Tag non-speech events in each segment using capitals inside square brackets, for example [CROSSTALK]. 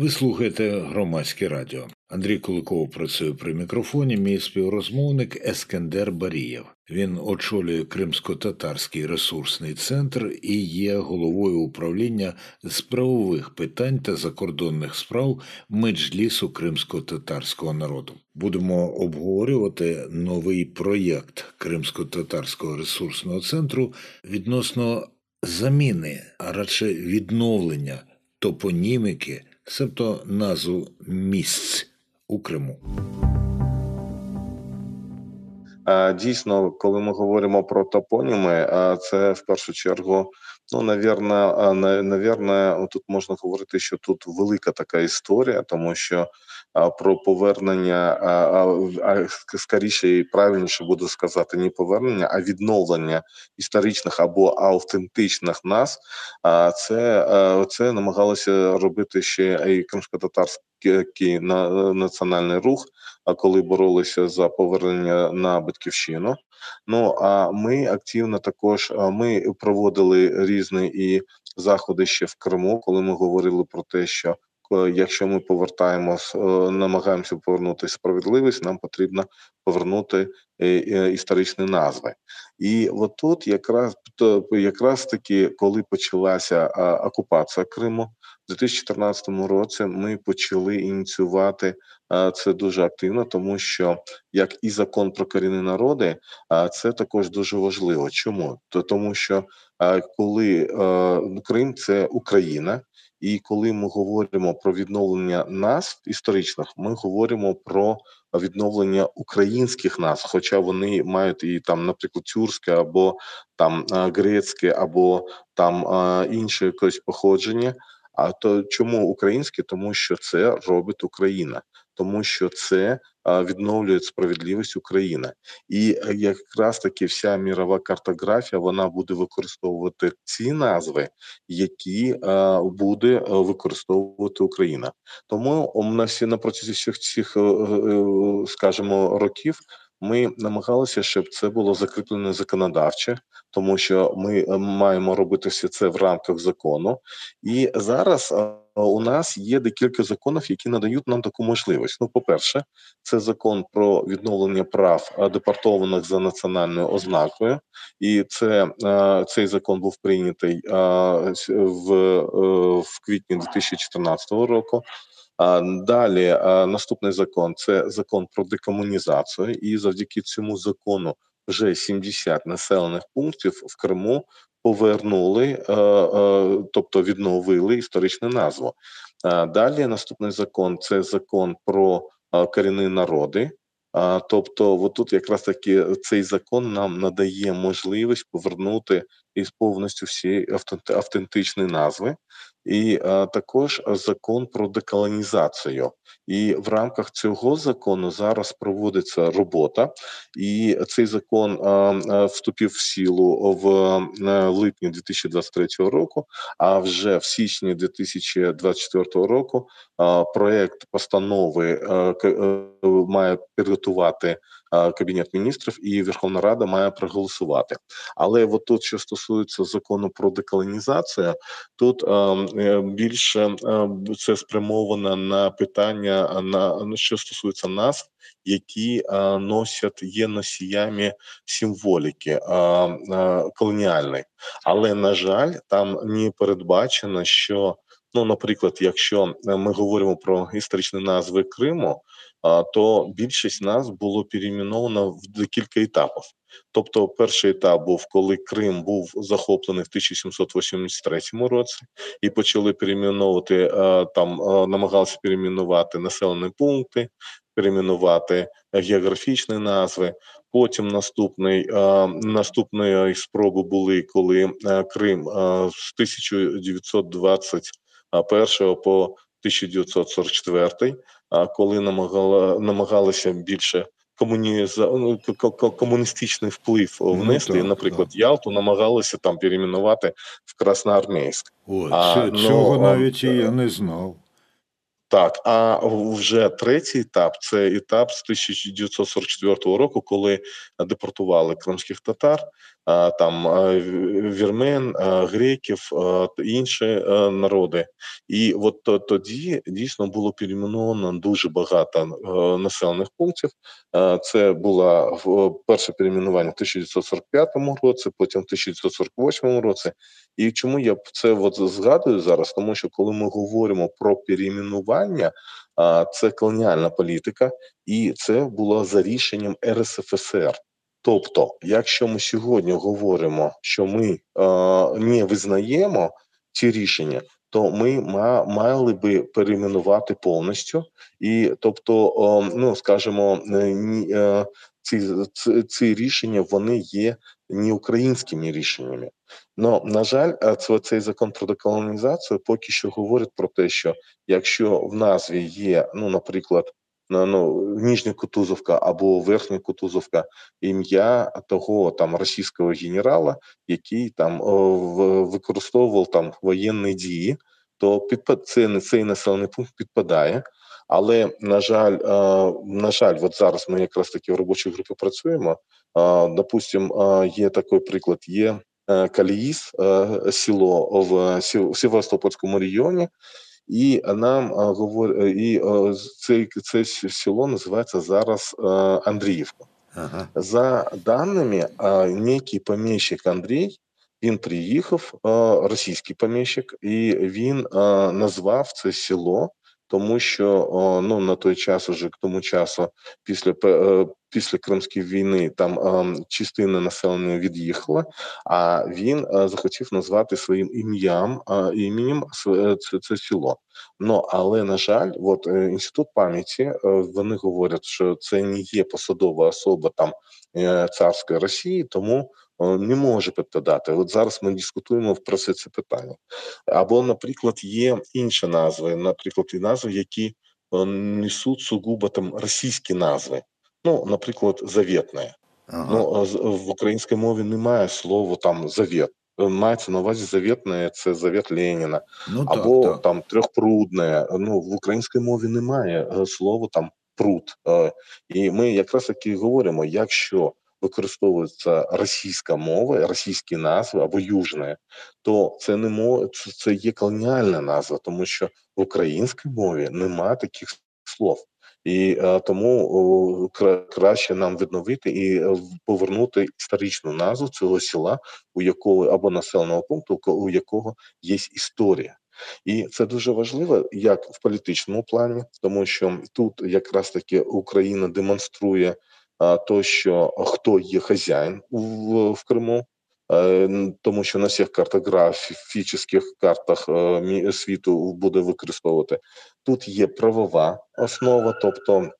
Ви слухаєте громадське радіо. Андрій Куликов працює при мікрофоні. Мій співрозмовник Ескендер Барієв. Він очолює Кримсько-татарський ресурсний центр і є головою управління з правових питань та закордонних справ меджлісу кримсько-татарського народу. Будемо обговорювати новий проєкт Кримсько-татарського ресурсного центру відносно заміни, а радше відновлення топоніміки себто назву місць у Криму. Дійсно, коли ми говоримо про топоніми, це в першу чергу, ну навірно, навірно, тут можна говорити, що тут велика така історія, тому що про повернення, скоріше і правильніше буду сказати, не повернення, а відновлення історичних або автентичних нас. Це це намагалося робити ще і кримсько-татарський національний рух. А коли боролися за повернення на батьківщину, ну а ми активно також ми проводили різні і заходи ще в Криму, коли ми говорили про те, що якщо ми повертаємось, е, намагаємося повернути справедливість, нам потрібно повернути е, історичні назви. І от тут якраз якраз таки, коли почалася окупація Криму, в 2014 році ми почали ініціювати це дуже активно, тому що як і закон про корінні народи, це також дуже важливо. Чому? Тому що коли Крим це Україна. І коли ми говоримо про відновлення нас історичних, ми говоримо про відновлення українських нас, хоча вони мають і там, наприклад, тюркське або там грецьке, або там інше якесь походження. А то чому українське? Тому що це робить Україна, тому що це відновлює справедливість України, і е, якраз таки вся мірова картографія вона буде використовувати ці назви, які буде е, використовувати Україна. Тому на всі на протязі всіх цих, е, скажімо, років ми намагалися, щоб це було закріплено законодавче, тому що ми е, маємо робити все це в рамках закону. І зараз е, у нас є декілька законів, які надають нам таку можливість. Ну, по перше, це закон про відновлення прав е, депортованих за національною ознакою, і це цей закон був прийнятий в, в квітні 2014 року. Далі наступний закон це закон про декомунізацію, і завдяки цьому закону вже 70 населених пунктів в Криму повернули, тобто відновили історичну назву. Далі наступний закон це закон про корінні народи. Тобто, отут якраз таки цей закон нам надає можливість повернути із повністю всі автентичні назви, і а, також закон про деколонізацію. І в рамках цього закону зараз проводиться робота, і цей закон а, а, вступив в силу в липні 2023 року. А вже в січні 2024 року а, проект постанови має підготувати Кабінет міністрів і Верховна Рада має проголосувати. Але от тут, що стосується закону про деколонізацію, тут е, більше це спрямовано на питання на що стосується нас, які носять є носіями символіки колоніальної, але на жаль, там не передбачено, що ну, наприклад, якщо ми говоримо про історичні назви Криму то більшість нас було перейменовано в декілька етапів. Тобто, перший етап був, коли Крим був захоплений в 1783 році, і почали перейменовувати там, намагалися перейменувати населені пункти, перейменувати географічні назви. Потім наступний наступної спроби були, коли Крим з 1921 по 1944, коли намагала намагалися більше комуніза... ну, комуністичний вплив ну, внести, ну, так, наприклад, так. Ялту намагалися там перейменувати в Красноармійськ. О, а, цього ну, навіть і я не знав. Так, а вже третій етап це етап з 1944 року, коли депортували кримських татар. Там вірмен, греків та інші народи. І от тоді дійсно було перейменовано дуже багато населених пунктів. Це було перше перейменування в 1945 році, потім в 1948 році. І чому я це от згадую зараз? Тому що коли ми говоримо про перейменування, це колоніальна політика, і це було за рішенням РСФСР. Тобто, якщо ми сьогодні говоримо, що ми е, не визнаємо ці рішення, то ми мали би перейменувати повністю, і тобто, е, ну скажімо, е, ці, ці, ці рішення вони є не українськими рішеннями. Но на жаль, е, цей закон про деколонізацію поки що говорить про те, що якщо в назві є, ну наприклад, ну, Ніжня Кутузовка або Верхня Кутузовка, ім'я того там російського генерала, який там використовував там воєнні дії, то підпад це цей населений пункт підпадає. Але на жаль, на жаль, от зараз ми якраз таки в робочій групі працюємо. Допустим, є такий приклад: є е, Каліїс, е, село в Севастопольському регіоні. І нам говор... і це, це село називається зараз Андріївка. Ага. За даними, некий поміщик Андрій він приїхав, російський поміщик, і він назвав це село тому що ну на той час, уже к тому часу, після е, після Кримської війни, там частина населення від'їхала. А він е, захотів назвати своїм ім'ям іменем е, це, це село. Ну але на жаль, от інститут пам'яті вони говорять, що це не є посадова особа там царської Росії, тому не може підпадати. От зараз ми дискутуємо про це це питання. Або, наприклад, є інші назви, наприклад, і назви, які е, несуть сугубо там російські назви. Ну, наприклад, завітне. Ага. Ну в українській мові немає слова там завіт. Е, мається на увазі завітне, це завіт Леніна, ну, або так, так. там трьохпрудне. Ну в українській мові немає слова там пруд. І ми якраз таки говоримо: якщо використовується російська мова, російські назви або южне, то це не мова, це є колоніальна назва, тому що в українській мові немає таких слов. І е, тому кра, краще нам відновити і е, повернути історичну назву цього села, у якого або населеного пункту, у якого є історія. І це дуже важливо, як в політичному плані, тому що тут якраз таки Україна демонструє то, що хто є хазяїн в, в Криму, е, тому що на всіх картографічних картах е, світу буде використовувати тут. Є правова основа, тобто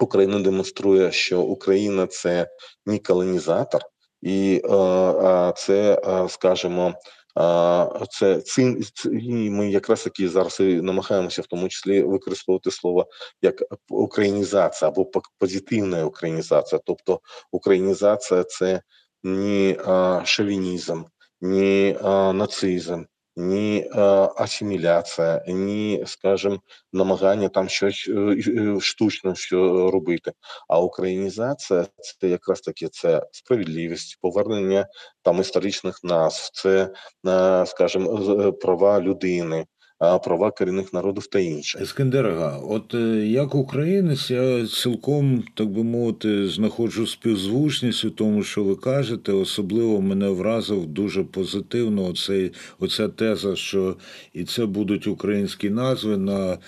Україна демонструє, що Україна це не колонізатор, і е, це, скажімо, це цим ми якраз таки зараз і намагаємося в тому числі використовувати слово як українізація або позитивна українізація. Тобто українізація це не шовінізм, не нацизм, ні е, асиміляція, ні, скажімо, намагання там щось е, е, штучно що робити. А українізація це якраз таки це справедливість, повернення там історичних назв, це, скажімо, права людини права корінних народів та інше. Ескендерга, от е, як українець, я цілком, так би мовити, знаходжу співзвучність у тому, що ви кажете. Особливо мене вразив дуже позитивно оцей, оця теза, що і це будуть українські назви на е,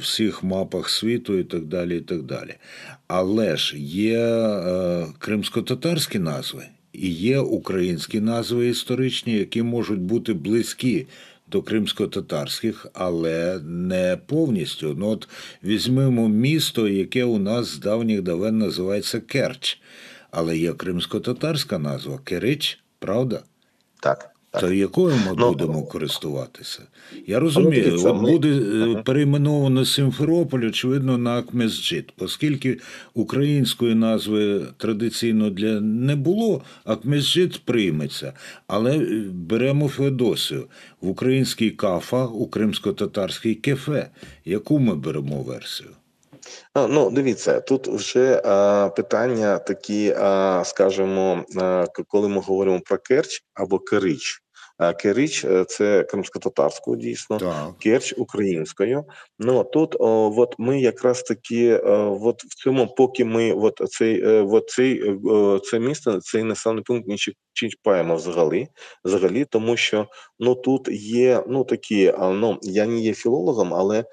всіх мапах світу і так далі. і так далі. Але ж є е, кримсько-татарські назви. І є українські назви історичні, які можуть бути близькі до кримсько-татарських, але не повністю. Ну от візьмемо місто, яке у нас з давніх давен називається Керч, але є кримсько-татарська назва Керич, правда? Так. То якою ми ну, будемо користуватися? Я розумію, от буде uh перейменовано Симферополь, очевидно, на Акмезджит, оскільки української назви традиційно для не було, Акмезджит прийметься. Але е, беремо Феодосію в українській кафа, у кримсько-татарській кефе. Яку ми беремо версію? Ну, дивіться, тут вже а, питання такі, а, скажімо, а, коли ми говоримо про Керч або Керич. А, Керич е, це кримсько-татарською дійсно, да. Керч українською. Ну тут о, от ми якраз таки, о, от в цьому, поки ми от цей, е, от цей е, о, це місто, цей населений пункт не чіпаємо взагалі, взагалі, тому що ну тут є ну такі, ну я не є філологом, але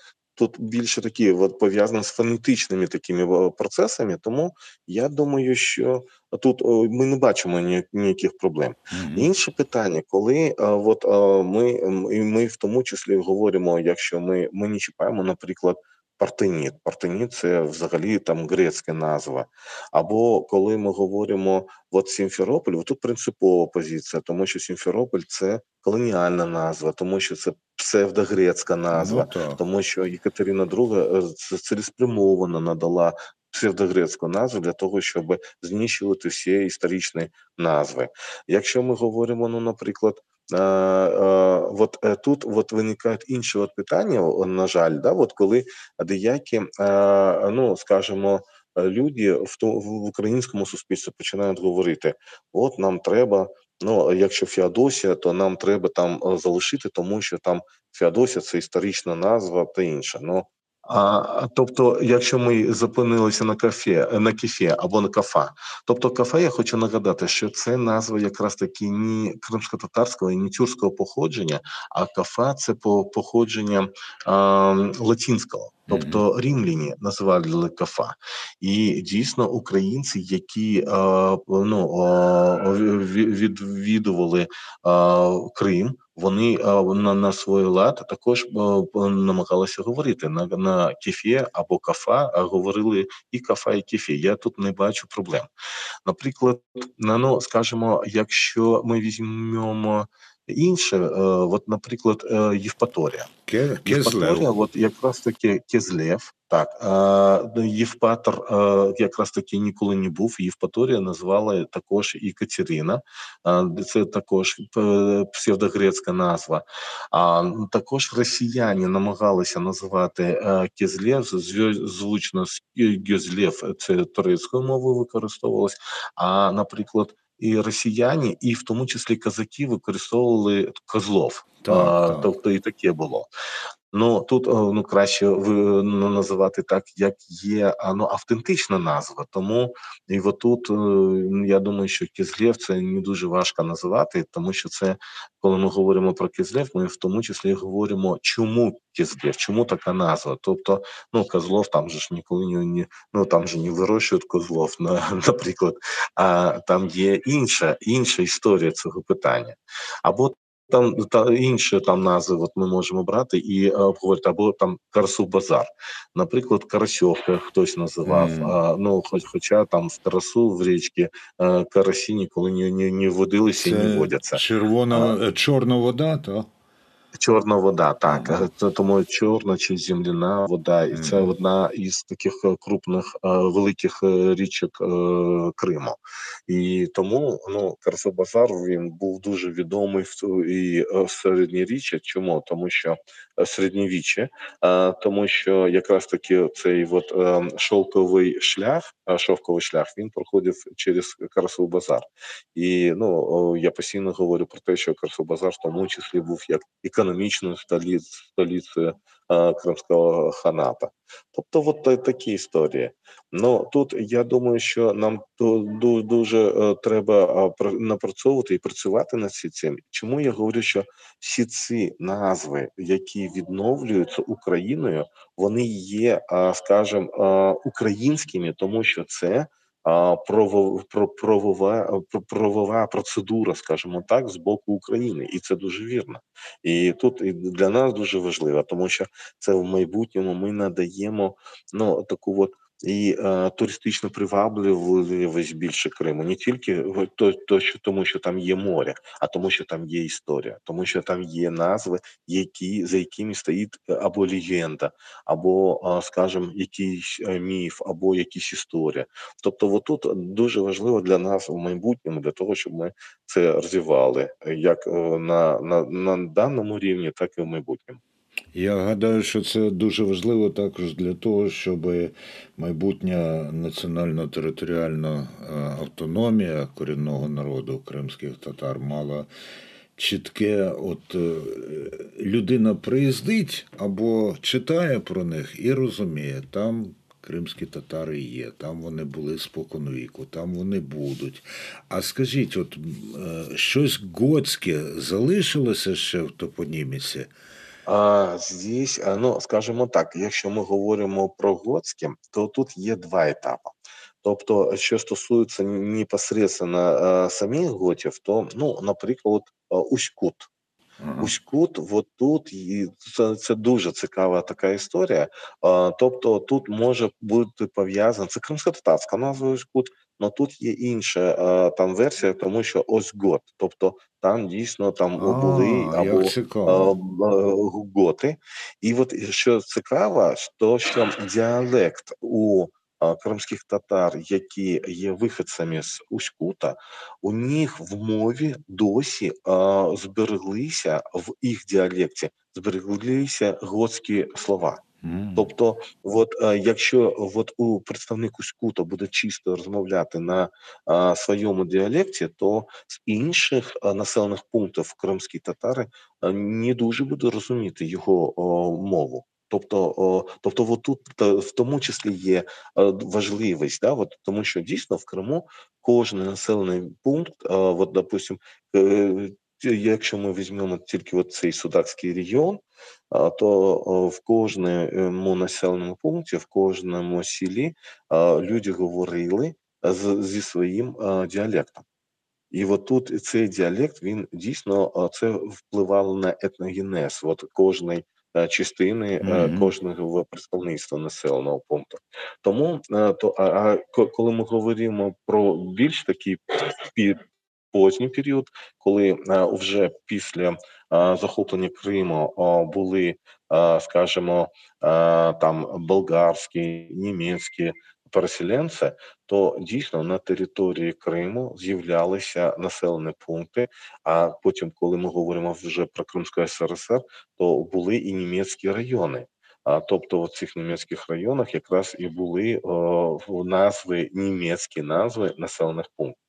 тут більше такі от пов'язані з фонетичними такими процесами. Тому я думаю, що тут о, ми не бачимо ні- ніяких проблем. Мгм. Інше питання, коли е, от е, ми, і ми в тому числі говоримо, якщо ми, ми не чіпаємо, наприклад, Партеніт. Партеніт це взагалі там грецька назва. Або коли ми говоримо от Сімферополь, от тут принципова позиція, тому що Сімферополь це колоніальна назва, тому що це псевдогрецька назва, Ну, тому що Єкатерина II е, цілеспрямовано надала псевдогрецьку назву для того, щоб знищувати всі історичні назви. Якщо ми говоримо, ну, наприклад, е, е, от тут от виникають інші от питання, на жаль, да, от коли деякі, ну скажімо, люди в в українському суспільстві починають говорити: от нам треба. Ну, якщо Феодосія, то нам треба там е, залишити, тому що там Феодосія це історична назва та інше. Ну а, тобто, якщо ми зупинилися на кафе, на кефе або на кафа, тобто кафе, я хочу нагадати, що це назва якраз таки не кримсько-татарського і не тюркського походження, а кафа це по походження а, латинського. Тобто римляні називали кафа, і дійсно українці, які а, ну а, відвідували а, Крим, вони на, на свій лад також намагалися говорити на, на кефе або кафа, а говорили і кафа, і кефе. Я тут не бачу проблем. Наприклад, на- ну скажімо, якщо ми візьмемо інше, е, от, наприклад, е, Євпаторія. Ке- Євпаторія, от якраз таки Кезлев, так, ну, Євпатор а, якраз таки ніколи не був. Євпаторія назвала також і Катерина, це також е, псевдогрецька назва. А м, також росіяни намагалися називати е, Кезлев, звучно з Гюзлев, це турецькою мовою використовувалось. А, наприклад, і росіяни, і в тому числі казаки використовували козлов. Так. Тобто і таке було. Ну тут е, ну краще ну, називати так, як є ну, автентична назва. Тому і отут е, я думаю, що Кізлєв це не дуже важко називати, тому що це коли ми говоримо про Кізлєв, ми в тому числі говоримо, чому Кізлєв, чому така назва. Тобто, ну Козлов там же ж ніколи не, не ну там же не вирощують козлов, на, [LAUGHS] наприклад. А там є інша інша історія цього питання. Або там та інші там назви от ми можемо брати і е, обговорити, або там Карасу Базар. Наприклад, Карасьовка хтось називав. Mm. А, ну, хоч, хоча там в Карасу в річці е, карасі ніколи не, не, не водилися і не водяться. червона, е, чорна вода, так? Чорна вода, так. Е, то- тому чорна чи земляна вода, і це Мгм. одна із таких е, крупних е, великих е, річок Криму. І тому ну Карсобазар він був дуже відомий в і середньоріччя. Чому? Тому що середньовіччя, тому що якраз таки цей от шовковий шлях, шовковий шлях він проходив через Карсобазар. І ну я постійно говорю про те, що Карсобазар в тому числі був як економічною столицею е, Кримського ханата. Тобто, от такі історії. Ну тут я думаю, що нам ду- ду- дуже е, треба е, напрацьовувати і працювати над цим. Чому я говорю, що всі ці назви, які відновлюються Україною, вони є, скажімо, українськими, тому що це правова, правова процедура, скажімо так, з боку України, і це дуже вірно. І тут і для нас дуже важливо, тому що це в майбутньому ми надаємо ну таку от. І е, туристичну привабливість більше Криму не тільки то, то, що тому, що там є море, а тому, що там є історія, тому що там є назви, які за якими стоїть е, або легенда, або, е, скажімо, якийсь е, міф, або якісь історія. Тобто, отут дуже важливо для нас в майбутньому, для того, щоб ми це розвивали як на, на, на даному рівні, так і в майбутньому. Я гадаю, що це дуже важливо також для того, щоб майбутня національно-територіальна е, автономія корінного народу кримських татар мала чітке, от е, людина приїздить або читає про них і розуміє, там кримські татари є, там вони були споконвіку, там вони будуть. А скажіть, от е, щось готське залишилося ще в топоніміці? А, здесь, ну, скажімо так, якщо ми говоримо про готське, то тут є два етапи. Тобто, що стосується непосредственно самих готів, то, ну, наприклад, Уськут. Ага. Уськут, от тут і це, це дуже цікава така історія. Тобто тут може бути пов'язано, це кримсько-татарська назва Уськут, але тут є інша а, там версія, тому що Озгот. Тобто там дійсно там були або а, а, готи. І от що цікаво, то що діалект у кримських татар, які є виходцями з Уськута, у них в мові досі а, збереглися в їх діалекті, збереглися готські слова. М. Тобто, от, е, якщо от у представник Уськута буде чисто розмовляти на а, своєму діалекті, то з інших а, населених пунктів кримські татари а, не дуже будуть розуміти його о, мову. Тобто, о, тобто, от тут в тому числі є е, важливість, да, от, тому що дійсно в Криму кожен населений пункт, е, от, допустим, е, якщо ми візьмемо тільки от цей судакський регіон, то в кожному населеному пункті, в кожному селі люди говорили зі своїм діалектом. І от тут цей діалект він дійсно це впливало на етногенез от кожної частини, Мгм. кожного представництва населеного пункту. Тому то а, коли ми говоримо про більш такий пі- поздній період, коли вже після захоплення Криму були, а, скажімо, там болгарські, німецькі переселенці, то дійсно на території Криму з'являлися населені пункти. А потім, коли ми говоримо вже про Кримську СРСР, то були і німецькі райони. А тобто в цих німецьких районах якраз і були о, назви німецькі назви населених пунктів.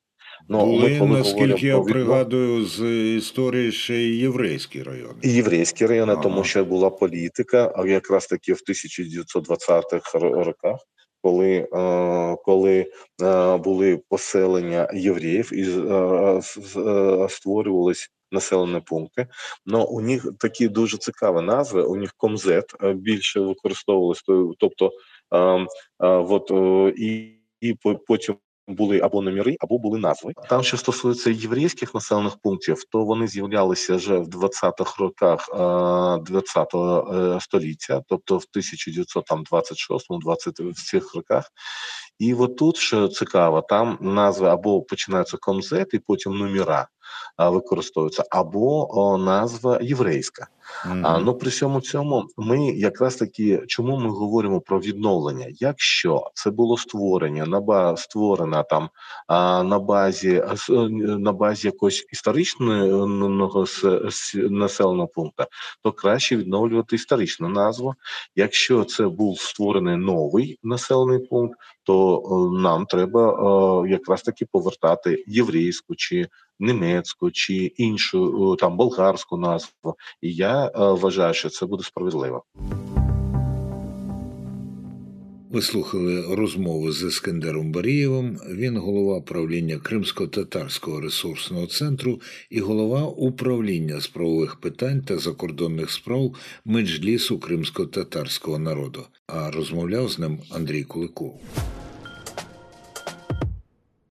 Ну, ми Були, коли наскільки я відно- пригадую, з історії ще й єврейські райони. І єврейські райони, тому що була політика, а якраз таки в 1920-х роках, коли, е, коли е, були поселення євреїв і е, с- с- створювались населені пункти. Ну у них такі дуже цікаві назви. У них комзет більше використовувалось, тобто е, е, от, і, і потім. Були або номери, або були назви. Там, що стосується єврейських населених пунктів, то вони з'являлися вже в 20-х роках е, 20-го е, століття, тобто в 1926-20 в цих роках. І от тут, що цікаво, там назви або починаються комзет, і потім номера а, використовуються, або назва єврейська. А, ну при всьому цьому ми якраз таки чому ми говоримо про відновлення? Якщо це було створення на ба створено там а, на базі е, на базі якогось історичного населеного пункту, то краще відновлювати історичну назву. Якщо це був створений новий населений пункт, то нам треба якраз таки повертати єврейську чи німецьку чи іншу там болгарську назву. І я е, вважаю, що це буде справедливо. Ви слухали розмову з Ескендером Барієвим. Він голова правління Кримсько-татарського ресурсного центру і голова управління з правових питань та закордонних справ Меджлісу кримсько-татарського народу. А розмовляв з ним Андрій Куликов.